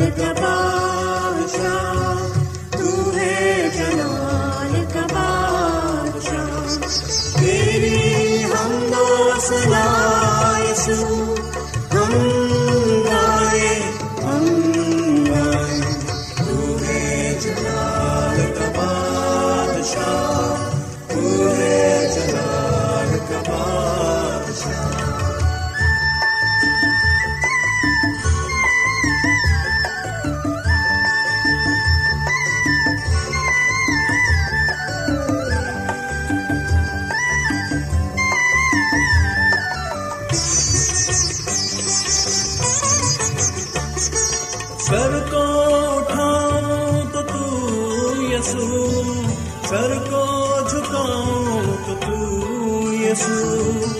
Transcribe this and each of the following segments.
جگہ through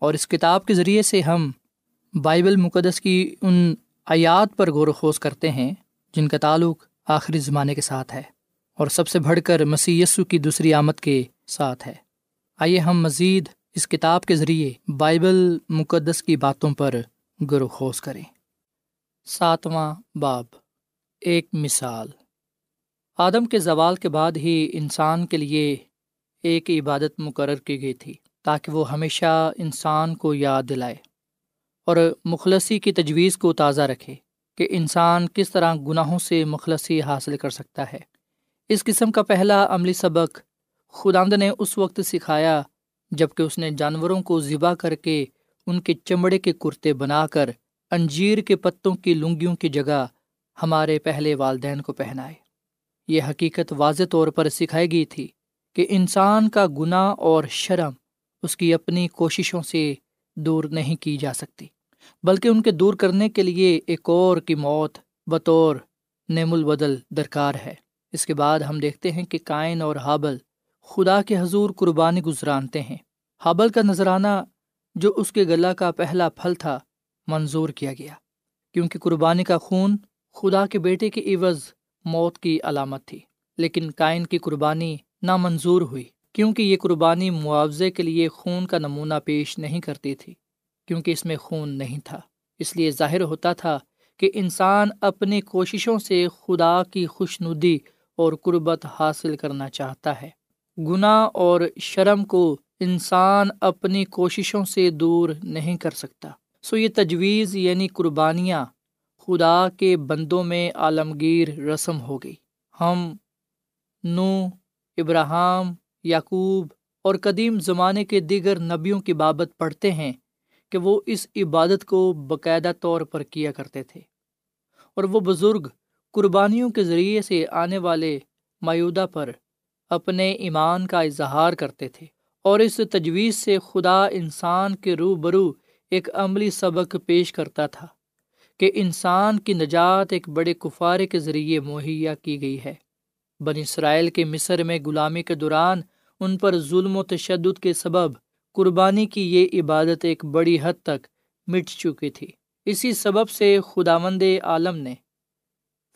اور اس کتاب کے ذریعے سے ہم بائبل مقدس کی ان آیات پر غور و خوض کرتے ہیں، جن کا تعلق آخری زمانے کے ساتھ ہے، اور سب سے بڑھ کر مسی یسو کی دوسری آمد کے ساتھ ہے۔ آئیے ہم مزید اس کتاب کے ذریعے بائبل مقدس کی باتوں پر غور و خوض کریں۔ ساتواں باب، ایک مثال۔ آدم کے زوال کے بعد ہی انسان کے لیے ایک عبادت مقرر کی گئی تھی۔ تاکہ وہ ہمیشہ انسان کو یاد دلائے اور مخلصی کی تجویز کو تازہ رکھے کہ انسان کس طرح گناہوں سے مخلصی حاصل کر سکتا ہے۔ اس قسم کا پہلا عملی سبق خداند نے اس وقت سکھایا جبکہ اس نے جانوروں کو ذبح کر کے ان کے چمڑے کے کرتے بنا کر انجیر کے پتوں کی لنگیوں کی جگہ ہمارے پہلے والدین کو پہنائے۔ یہ حقیقت واضح طور پر سکھائی گئی تھی کہ انسان کا گناہ اور شرم اس کی اپنی کوششوں سے دور نہیں کی جا سکتی، بلکہ ان کے دور کرنے کے لیے ایک اور کی موت بطور نیم البدل درکار ہے۔ اس کے بعد ہم دیکھتے ہیں کہ کائن اور حابل خدا کے حضور قربانی گزرانتے ہیں۔ حابل کا نذرانہ جو اس کے گلا کا پہلا پھل تھا منظور کیا گیا، کیونکہ قربانی کا خون خدا کے بیٹے کی عوض موت کی علامت تھی، لیکن کائن کی قربانی نامنظور ہوئی۔ کیونکہ یہ قربانی معاوضے کے لیے خون کا نمونہ پیش نہیں کرتی تھی، کیونکہ اس میں خون نہیں تھا۔ اس لیے ظاہر ہوتا تھا کہ انسان اپنی کوششوں سے خدا کی خوش ندی اور قربت حاصل کرنا چاہتا ہے۔ گناہ اور شرم کو انسان اپنی کوششوں سے دور نہیں کر سکتا۔ سو یہ تجویز یعنی قربانیاں خدا کے بندوں میں عالمگیر رسم ہو گئی۔ ہم نو ابراہم یعقوب اور قدیم زمانے کے دیگر نبیوں کی بابت پڑھتے ہیں کہ وہ اس عبادت کو باقاعدہ طور پر کیا کرتے تھے۔ اور وہ بزرگ قربانیوں کے ذریعے سے آنے والے میودہ پر اپنے ایمان کا اظہار کرتے تھے اور اس تجویز سے خدا انسان کے رو برو ایک عملی سبق پیش کرتا تھا کہ انسان کی نجات ایک بڑے کفارے کے ذریعے مہیا کی گئی ہے۔ بن اسرائیل کے مصر میں غلامی کے دوران ان پر ظلم و تشدد کے سبب قربانی کی یہ عبادت ایک بڑی حد تک مٹ چکی تھی۔ اسی سبب سے خدا مند عالم نے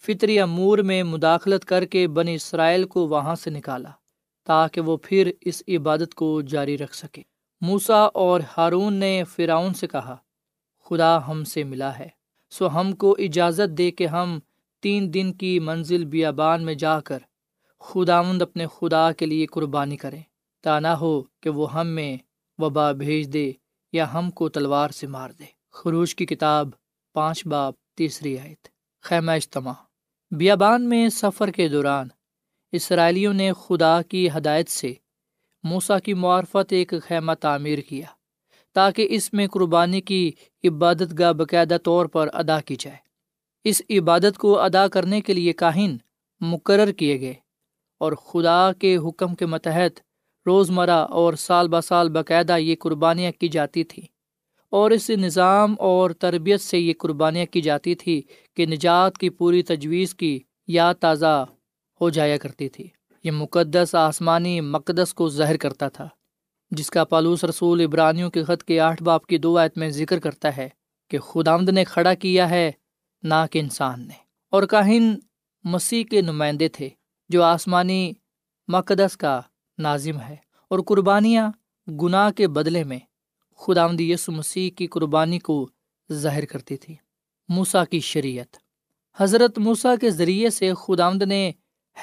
فطری امور میں مداخلت کر کے بن اسرائیل کو وہاں سے نکالا تاکہ وہ پھر اس عبادت کو جاری رکھ سکے۔ موسا اور ہارون نے فراؤن سے کہا، خدا ہم سے ملا ہے، سو ہم کو اجازت دے کہ ہم تین دن کی منزل بیابان میں جا کر خداوند اپنے خدا کے لیے قربانی کریں تانا ہو کہ وہ ہم میں وبا بھیج دے یا ہم کو تلوار سے مار دے۔ خروش کی کتاب، پانچ باپ تیسری آیت۔ خیمہ اجتماع۔ بیابان میں سفر کے دوران اسرائیلیوں نے خدا کی ہدایت سے موسا کی معرفت ایک خیمہ تعمیر کیا، تاکہ اس میں قربانی کی عبادت گاہ باقاعدہ طور پر ادا کی جائے۔ اس عبادت کو ادا کرنے کے لیے کاہن مقرر کیے گئے۔ اور خدا کے حکم کے متحد روزمرہ اور سال بہ سال باقاعدہ یہ قربانیاں کی جاتی تھیں اور اس نظام اور تربیت سے یہ قربانیاں کی جاتی تھی کہ نجات کی پوری تجویز کی یاد تازہ ہو جایا کرتی تھی۔ یہ مقدس آسمانی مقدس کو ظاہر کرتا تھا، جس کا پالوس رسول ابرانیوں کے خط کے آٹھ باپ کی دو آیت میں ذکر کرتا ہے کہ خدامد نے کھڑا کیا ہے نہ کہ انسان نے۔ اور کاہن مسیح کے نمائندے تھے۔ جو آسمانی مقدس کا نازم ہے اور قربانیاں گناہ کے بدلے میں خدا یسو مسیح کی قربانی کو ظاہر کرتی تھی موسا کی شریعت۔ حضرت موسا کے ذریعے سے خدا نے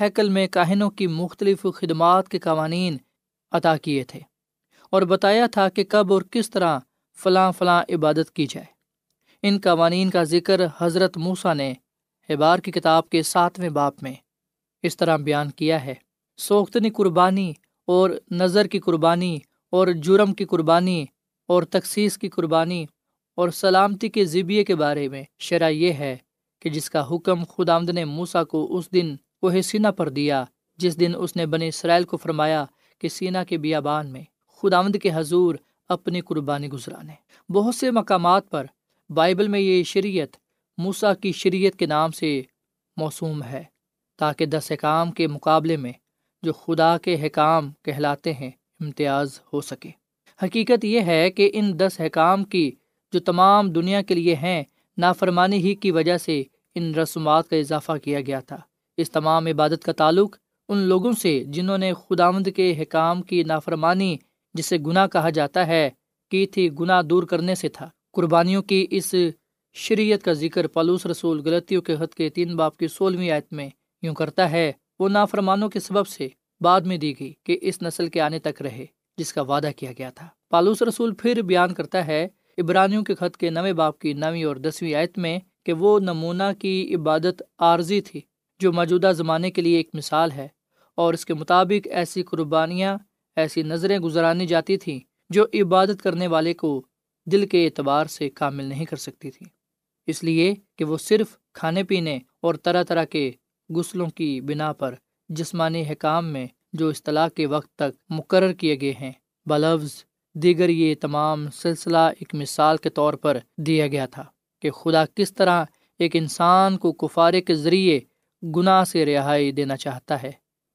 ہیکل میں کاہنوں کی مختلف خدمات کے قوانین عطا کیے تھے اور بتایا تھا کہ کب اور کس طرح فلاں فلاں عبادت کی جائے۔ ان قوانین کا ذکر حضرت موسا نے احبار کی کتاب کے ساتویں باپ میں اس طرح بیان کیا ہے۔ سوختنی قربانی اور نظر کی قربانی اور جرم کی قربانی اور تخصیص کی قربانی اور سلامتی کے ذبیے کے بارے میں شرح یہ ہے کہ جس کا حکم خدا آمد نے موسا کو اس دن وہ سینا پر دیا، جس دن اس نے بنے اسرائیل کو فرمایا کہ سینا کے بیابان میں خدا آمد کے حضور اپنی قربانی گزرانے۔ بہت سے مقامات پر بائبل میں یہ شریعت موسا کی شریعت کے نام سے موسوم ہے۔ تاکہ دس احکام کے مقابلے میں جو خدا کے حکام کہلاتے ہیں امتیاز ہو سکے۔ حقیقت یہ ہے کہ ان دس احکام کی جو تمام دنیا کے لیے ہیں، نافرمانی ہی کی وجہ سے ان رسومات کا اضافہ کیا گیا تھا۔ اس تمام عبادت کا تعلق ان لوگوں سے جنہوں نے خداوند کے حکام کی نافرمانی، جسے گناہ کہا جاتا ہے، کی تھی، گناہ دور کرنے سے تھا۔ قربانیوں کی اس شریعت کا ذکر پلوس رسول غلطیوں کے حد کے تین باپ کی سولہویں آیت میں یوں کرتا ہے، وہ نافرمانوں کے سبب سے بعد میں دی گئی کہ اس نسل کے آنے تک رہے، جس کا وعدہ کیا گیا تھا۔ پالوس رسول پھر بیان کرتا ہے ابرانیوں کے خط کے نویں باپ کی نویں اور دسویں آیت میں کہ وہ نمونہ کی عبادت عارضی تھی، جو موجودہ زمانے کے لیے ایک مثال ہے، اور اس کے مطابق ایسی قربانیاں، ایسی نظریں گزرانی جاتی تھیں جو عبادت کرنے والے کو دل کے اعتبار سے کامل نہیں کر سکتی تھی اس لیے کہ وہ صرف کھانے پینے اور طرح طرح کے غسلوں کی بنا پر جسمانی حکام میں جو اصطلاح کے وقت تک مقرر کیے گئے ہیں، بلفظ دیگر یہ تمام سلسلہ ایک مثال کے طور پر دیا گیا تھا کہ خدا کس طرح ایک انسان کو کفارے کے ذریعے گناہ سے رہائی دینا چاہتا ہے۔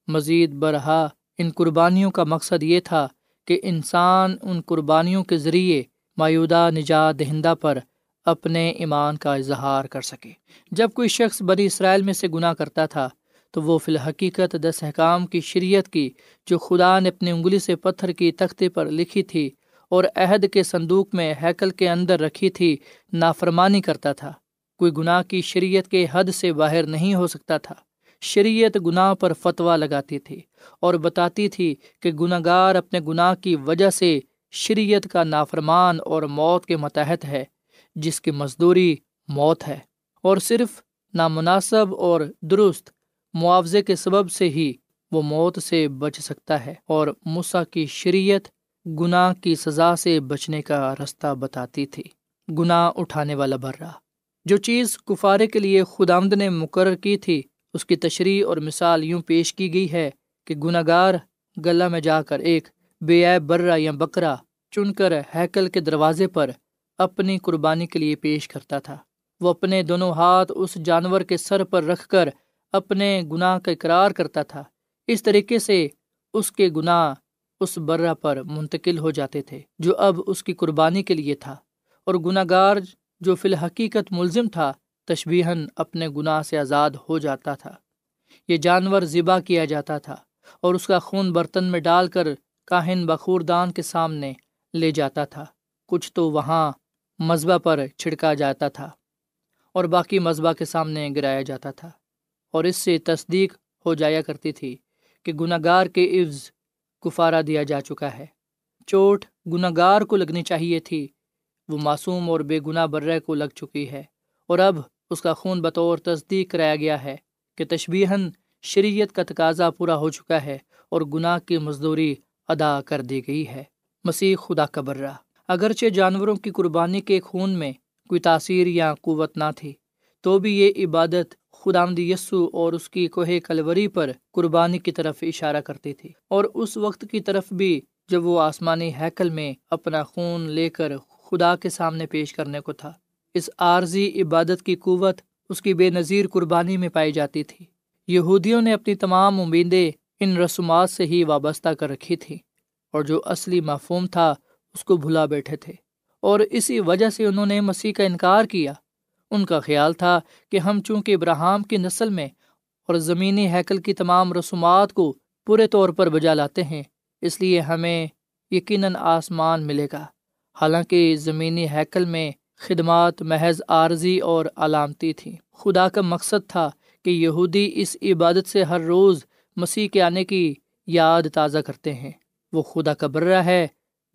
مزید برہا ان قربانیوں کا مقصد یہ تھا کہ انسان ان قربانیوں کے ذریعے مایودہ نجات دہندہ پر اپنے ایمان کا اظہار کر سکے۔ جب کوئی شخص بڑی اسرائیل میں سے گناہ کرتا تھا، تو وہ فی الحقیقت دس احکام کی شریعت کی، جو خدا نے اپنی انگلی سے پتھر کی تختے پر لکھی تھی اور عہد کے صندوق میں ہیکل کے اندر رکھی تھی، نافرمانی کرتا تھا۔ کوئی گناہ کی شریعت کے حد سے باہر نہیں ہو سکتا تھا۔ شریعت گناہ پر فتویٰ لگاتی تھی اور بتاتی تھی کہ گناہ گار اپنے گناہ کی وجہ سے شریعت کا نافرمان اور موت کے متحد ہے۔ جس کی مزدوری موت ہے، اور صرف نامناسب اور درست معاوضے کے سبب سے ہی وہ موت سے بچ سکتا ہے، اور مسا کی شریعت گناہ کی سزا سے بچنے کا رستہ بتاتی تھی۔ گناہ اٹھانے والا برا جو چیز کفارے کے لیے خدامد نے مقرر کی تھی، اس کی تشریح اور مثال یوں پیش کی گئی ہے کہ گناہ گار گلا میں جا کر ایک بے برا یا بکرا چن کر ہیکل کے دروازے پر اپنی قربانی کے لیے پیش کرتا تھا۔ وہ اپنے دونوں ہاتھ اس جانور کے سر پر رکھ کر اپنے گناہ کا اقرار کرتا تھا۔ اس طریقے سے اس کے گناہ اس برہ پر منتقل ہو جاتے تھے، جو اب اس کی قربانی کے لیے تھا۔ اور گناہ گار جو فی الحقیقت ملزم تھا تشبیہن اپنے گناہ سے آزاد ہو جاتا تھا۔ یہ جانور ذبح کیا جاتا تھا اور اس کا خون برتن میں ڈال کر کاہن بخوردان کے سامنے لے جاتا تھا۔ کچھ تو وہاں مذبح پر چھڑکا جاتا تھا اور باقی مذبح کے سامنے گرایا جاتا تھا اور اس سے تصدیق ہو جایا کرتی تھی کہ گناہ گار کے عفظ کفارہ دیا جا چکا ہے۔ چوٹ گناہ گار کو لگنی چاہیے تھی، وہ معصوم اور بے گناہ برہ کو لگ چکی ہے۔ اور اب اس کا خون بطور تصدیق کرایا گیا ہے کہ تشبیہن شریعت کا تقاضا پورا ہو چکا ہے اور گناہ کی مزدوری ادا کر دی گئی ہے۔ مسیح خدا کا برہ۔ اگرچہ جانوروں کی قربانی کے خون میں کوئی تاثیر یا قوت نہ تھی، تو بھی یہ عبادت خدا یسو اور اس کی کوہ کلوری پر قربانی کی طرف اشارہ کرتی تھی۔ اور اس وقت کی طرف بھی جب وہ آسمانی ہیکل میں اپنا خون لے کر خدا کے سامنے پیش کرنے کو تھا، اس عارضی عبادت کی قوت اس کی بے نظیر قربانی میں پائی جاتی تھی۔ یہودیوں نے اپنی تمام امیدیں ان رسومات سے ہی وابستہ کر رکھی تھی، اور جو اصلی مفہوم تھا اس کو بھلا بیٹھے تھے اور اسی وجہ سے انہوں نے مسیح کا انکار کیا۔ ان کا خیال تھا کہ ہم چونکہ ابراہم کی نسل میں اور زمینی ہیکل کی تمام رسومات کو پورے طور پر بجا لاتے ہیں، اس لیے ہمیں یقیناً آسمان ملے گا۔ حالانکہ زمینی ہیکل میں خدمات، محض عارضی اور علامتی تھیں۔ خدا کا مقصد تھا کہ یہودی اس عبادت سے ہر روز مسیح کے آنے کی یاد تازہ کرتے ہیں۔ وہ خدا کا برہ ہے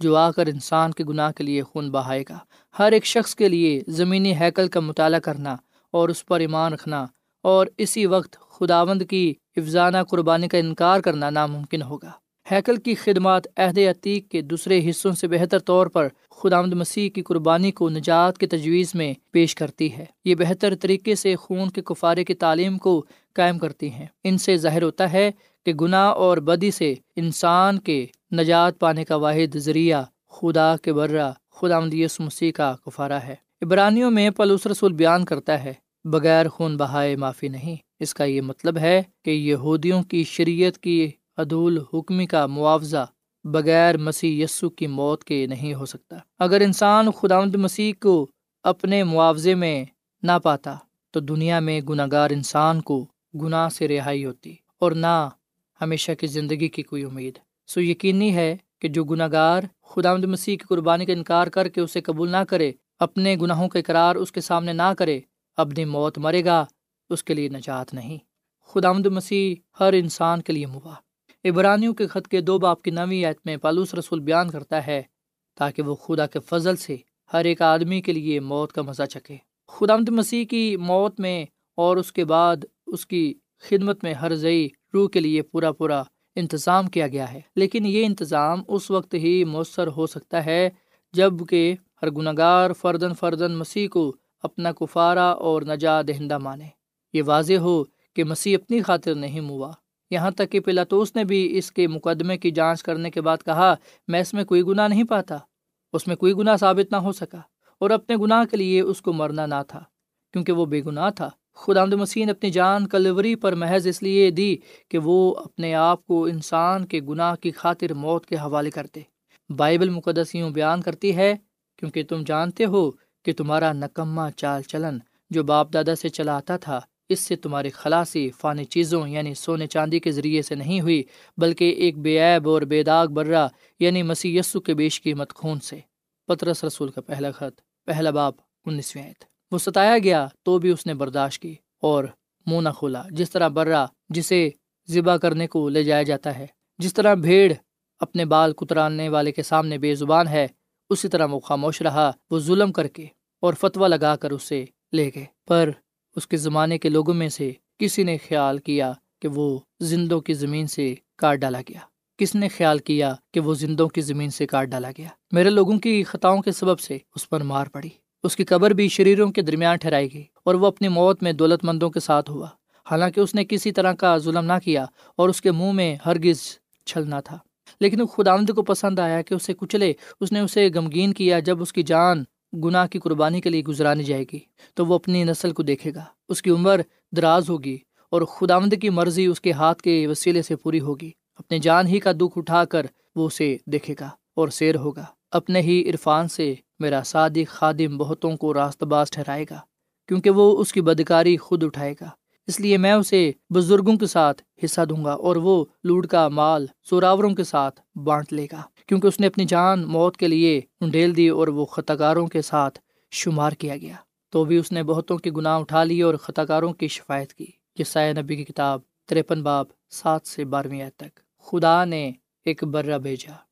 جو آ کر انسان کے گناہ کے لیے خون بہائے گا۔ ہر ایک شخص کے لیے زمینی ہیکل کا مطالعہ کرنا اور اس پر ایمان رکھنا اور اسی وقت خداوند کی افزانہ قربانی کا انکار کرنا ناممکن ہوگا۔ ہیکل کی خدمات عہد عتیق کے دوسرے حصوں سے بہتر طور پر خداوند مسیح کی قربانی کو نجات کی تجویز میں پیش کرتی ہے۔ یہ بہتر طریقے سے خون کے کفارے کی تعلیم کو قائم کرتی ہیں۔ ان سے ظاہر ہوتا ہے کہ گناہ اور بدی سے انسان کے نجات پانے کا واحد ذریعہ خدا کے برہ خدا مدیس مسیح کا کفارہ ہے۔ عبرانیوں میں پلوس رسول بیان کرتا ہے، بغیر خون بہائے معافی نہیں۔ اس کا یہ مطلب ہے کہ یہودیوں کی شریعت کی عدول حکمی کا معاوضہ بغیر مسیح یسو کی موت کے نہیں ہو سکتا۔ اگر انسان خدا مسیح کو اپنے معاوضے میں نہ پاتا، تو دنیا میں گناہ گار انسان کو گناہ سے رہائی ہوتی اور نہ ہمیشہ کی زندگی کی کوئی امید۔ سو یقینی ہے کہ جو گناہ گار خدا مسیح کی قربانی کا انکار کر کے اسے قبول نہ کرے، اپنے گناہوں کا اقرار اس کے سامنے نہ کرے، اپنی موت مرے گا، اس کے لیے نجات نہیں۔ خدا مسیح ہر انسان کے لیے مباح۔ عبرانیوں کے خط کے دو باپ کی نوی آیت میں پالوس رسول بیان کرتا ہے، تاکہ وہ خدا کے فضل سے ہر ایک آدمی کے لیے موت کا مزہ چکے خدا مسیح کی موت میں اور اس کے بعد اس کی خدمت میں ہر زئی روح کے لیے پورا پورا انتظام کیا گیا ہے۔ لیکن یہ انتظام اس وقت ہی مؤثر ہو سکتا ہے جبکہ ہر گنگار فردن فردن مسیح کو اپنا کفارہ اور نجا دہندہ مانے۔ یہ واضح ہو کہ مسیح اپنی خاطر نہیں ہوا۔ یہاں تک کہ پلاتوس نے بھی اس کے مقدمے کی جانچ کرنے کے بعد کہا، میں اس میں کوئی گناہ نہیں پاتا۔ اس میں کوئی گناہ ثابت نہ ہو سکا۔ اور اپنے گناہ کے لیے اس کو مرنا نہ تھا، کیونکہ وہ بے گناہ تھا۔ خدا مسیح نے اپنی جان کلوری پر محض اس لیے دی کہ وہ اپنے آپ کو انسان کے گناہ کی خاطر موت کے حوالے کرتے۔ بائبل مقدس یوں بیان کرتی ہے، کیونکہ تم جانتے ہو کہ تمہارا نکمہ چال چلن جو باپ دادا سے چلا آتا تھا، اس سے تمہاری خلاصی فانی چیزوں یعنی سونے چاندی کے ذریعے سے نہیں ہوئی، بلکہ ایک بے عیب اور بے داغ برہ یعنی مسیح یسو کے بیش قیمت خون سے۔ پترس رسول کا پہلا خط، پہلا باپ انیسویں وہ ستایا گیا تو بھی اس نے برداشت کی اور منہ نہ کھولا۔ جس طرح برا جسے ذبح کرنے کو لے جایا جاتا ہے، جس طرح بھیڑ اپنے بال کترانے والے کے سامنے بے زبان ہے، اسی طرح وہ خاموش رہا، وہ ظلم کر کے اور فتویٰ لگا کر اسے لے گئے۔ پر اس کے زمانے کے لوگوں میں سے کسی نے خیال کیا کہ وہ زندوں کی زمین سے کاٹ ڈالا گیا۔ کس نے خیال کیا کہ وہ زندوں کی زمین سے کاٹ ڈالا گیا؟ میرے لوگوں کی خطاؤں کے سبب سے اس پر مار پڑی۔ اس کی قبر بھی شریروں کے درمیان ٹھہرائی گئی اور وہ اپنی موت میں دولت مندوں کے ساتھ ہوا۔ حالانکہ اس نے کسی طرح کا ظلم نہ کیا اور اس کے منہ میں ہرگز چھلنا تھا۔ لیکن خدا آمد کو پسند آیا کہ اسے کچلے، اس نے اسے غمگین کیا جب اس کی جان گناہ کی قربانی کے لیے گزرانی جائے گی، تو وہ اپنی نسل کو دیکھے گا۔ اس کی عمر دراز ہوگی اور خداوند کی مرضی اس کے ہاتھ کے وسیلے سے پوری ہوگی۔ اپنے جان ہی کا دکھ اٹھا کر وہ اسے دیکھے گا اور سیر ہوگا۔ اپنے ہی عرفان سے میرا صادق خادم بہتوں کو راست باز ٹھہرائے گا، کیونکہ وہ اس کی بدکاری خود اٹھائے گا۔ اس لیے میں اسے بزرگوں کے ساتھ حصہ دوں گا اور وہ لوٹ کا مال سوراوروں کے ساتھ بانٹ لے گا، کیونکہ اس نے اپنی جان موت کے لیے انڈیل دی اور وہ خطا کاروں کے ساتھ شمار کیا گیا۔ تو بھی اس نے بہتوں کے گناہ اٹھا لیے اور خطا کاروں کی شفایت کی۔ یہ نبی کی کتاب ترپن باب سات سے بارہویں تک۔ خدا نے ایک برہ بھیجا۔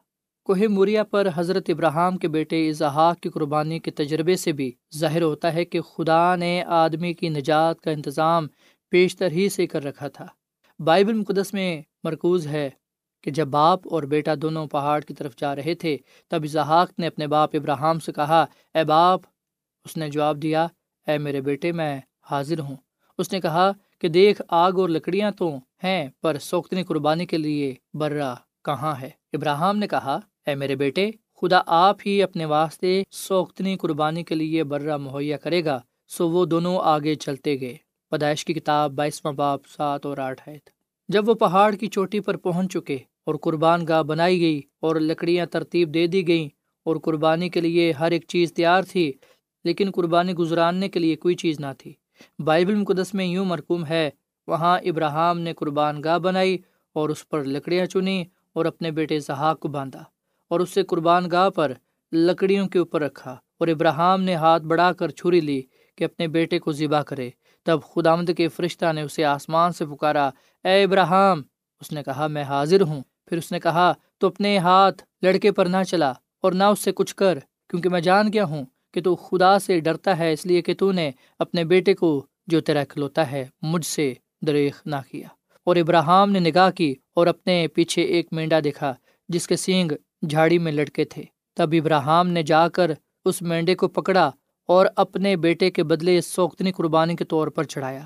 کوہ موریا پر حضرت ابراہم کے بیٹے اظہاق کی قربانی کے تجربے سے بھی ظاہر ہوتا ہے کہ خدا نے آدمی کی نجات کا انتظام پیشتر ہی سے کر رکھا تھا۔ بائبل مقدس میں مرکوز ہے کہ جب باپ اور بیٹا دونوں پہاڑ کی طرف جا رہے تھے، تب اظہاق نے اپنے باپ ابراہم سے کہا، اے باپ اس نے جواب دیا، اے میرے بیٹے، میں حاضر ہوں اس نے کہا کہ دیکھ، آگ اور لکڑیاں تو ہیں، پر سوختنی قربانی کے لیے برا کہاں ہے؟ ابراہم نے کہا اے میرے بیٹے، خدا آپ ہی اپنے واسطے سوختنی قربانی کے لیے برا مہیا کرے گا، سو وہ دونوں آگے چلتے گئے۔ پیدائش کی کتاب بائیسواں باپ سات اور آٹھ ہے جب وہ پہاڑ کی چوٹی پر پہنچ چکے اور قربان گاہ بنائی گئی اور لکڑیاں ترتیب دے دی گئیں اور قربانی کے لیے ہر ایک چیز تیار تھی، لیکن قربانی گزراننے کے لیے کوئی چیز نہ تھی۔ بائبل مقدس میں یوں مرکوم ہے، وہاں ابراہم نے قربان گاہ بنائی اور اس پر لکڑیاں چنی اور اپنے بیٹے زحاق کو باندھا۔ اور اس سے قربان گاہ پر لکڑیوں کے اوپر رکھا اور ابراہم نے ہاتھ بڑھا کر چھری لی کہ اپنے بیٹے کو ذبح کرے۔ تب خدامد کے فرشتہ نے اسے آسمان سے پکارا، اے ابراہم! اس نے کہا، میں حاضر ہوں۔ پھر اس نے کہا، تو اپنے ہاتھ لڑکے پر نہ چلا اور نہ اس سے کچھ کر، کیونکہ میں جان گیا ہوں کہ تو خدا سے ڈرتا ہے، اس لیے کہ تو نے اپنے بیٹے کو جو تیرا کھلوتا ہے مجھ سے دریخ نہ کیا۔ اور ابراہم نے نگاہ کی اور اپنے پیچھے ایک مینڈا دیکھا، جس کے سینگ جھاڑی میں لٹکے تھے۔ تب ابراہم نے جا کر اس مینڈے کو پکڑا اور اپنے بیٹے کے بدلے سوختنی قربانی کے طور پر چڑھایا۔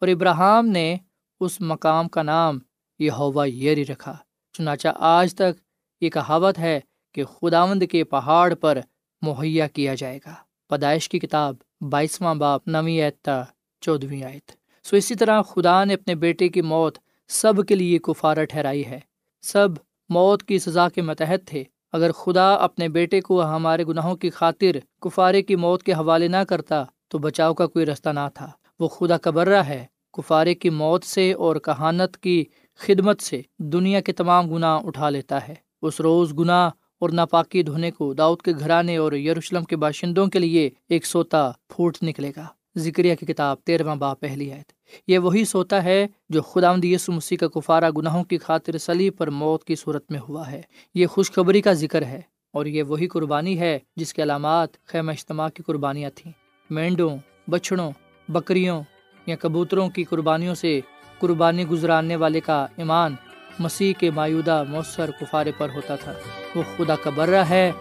اور ابراہم نے اس مقام کا نام یہ ہوا یری رکھا۔ چنانچہ آج تک یہ کہاوت ہے کہ خداوند کے پہاڑ پر مہیا کیا جائے گا۔ پیدائش کی کتاب بائیسواں باپ، نویں ایتا چودھویں آیت۔ سو اسی طرح خدا نے اپنے بیٹے کی موت سب کے لیے کفارہ ٹھہرائی ہے۔ سب موت کی سزا کے متحد تھے۔ اگر خدا اپنے بیٹے کو ہمارے گناہوں کی خاطر کفارے کی موت کے حوالے نہ کرتا، تو بچاؤ کا کوئی رستہ نہ تھا۔ وہ خدا کبرہ ہے، کفارے کی موت سے اور کہانت کی خدمت سے دنیا کے تمام گناہ اٹھا لیتا ہے۔ اس روز گناہ اور ناپاکی دھونے کو داؤد کے گھرانے اور یروشلم کے باشندوں کے لیے ایک سوتا پھوٹ نکلے گا۔ ذکریہ کی کتاب تیرواں با پہلی آیت۔ یہ وہی سوتا ہے جو خدا یسو مسیح کا کفارہ گناہوں کی خاطر سلی پر موت کی صورت میں ہوا ہے۔ یہ خوشخبری کا ذکر ہے اور یہ وہی قربانی ہے جس کے علامات خیمہ اجتماع کی قربانیاں تھیں۔ مینڈوں، بچھڑوں، بکریوں یا کبوتروں کی قربانیوں سے قربانی گزرانے والے کا ایمان مسیح کے مایودہ مؤثر کفارے پر ہوتا تھا۔ وہ خدا کا برہ ہے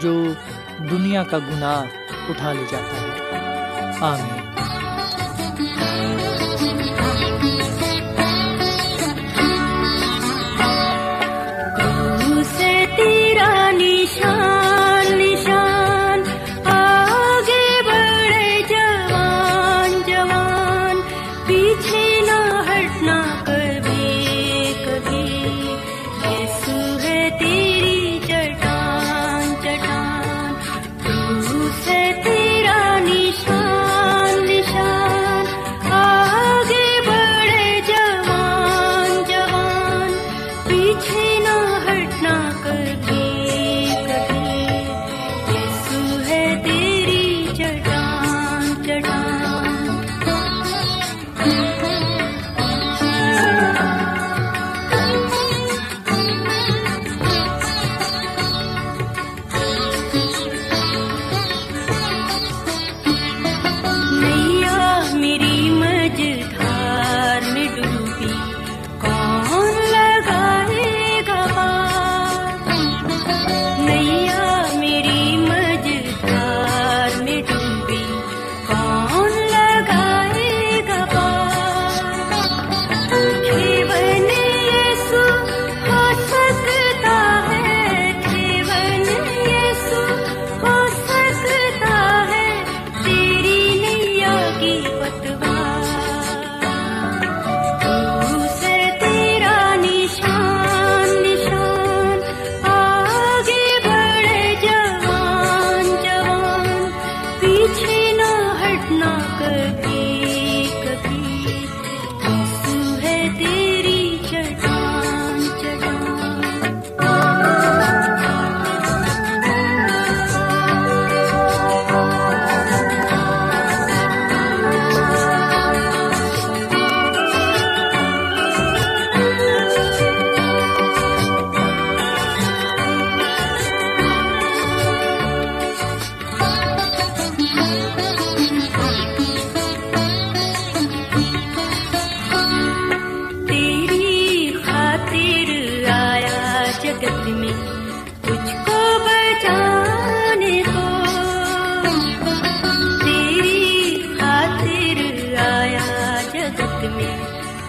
جو دنیا کا گناہ اٹھا لے جاتا ہے۔ آمین۔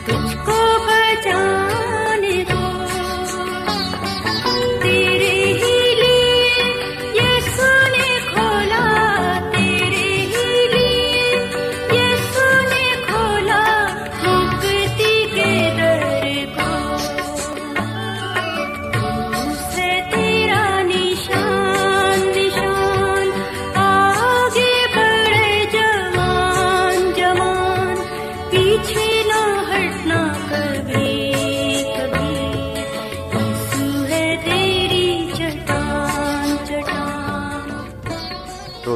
تجھ کو بچا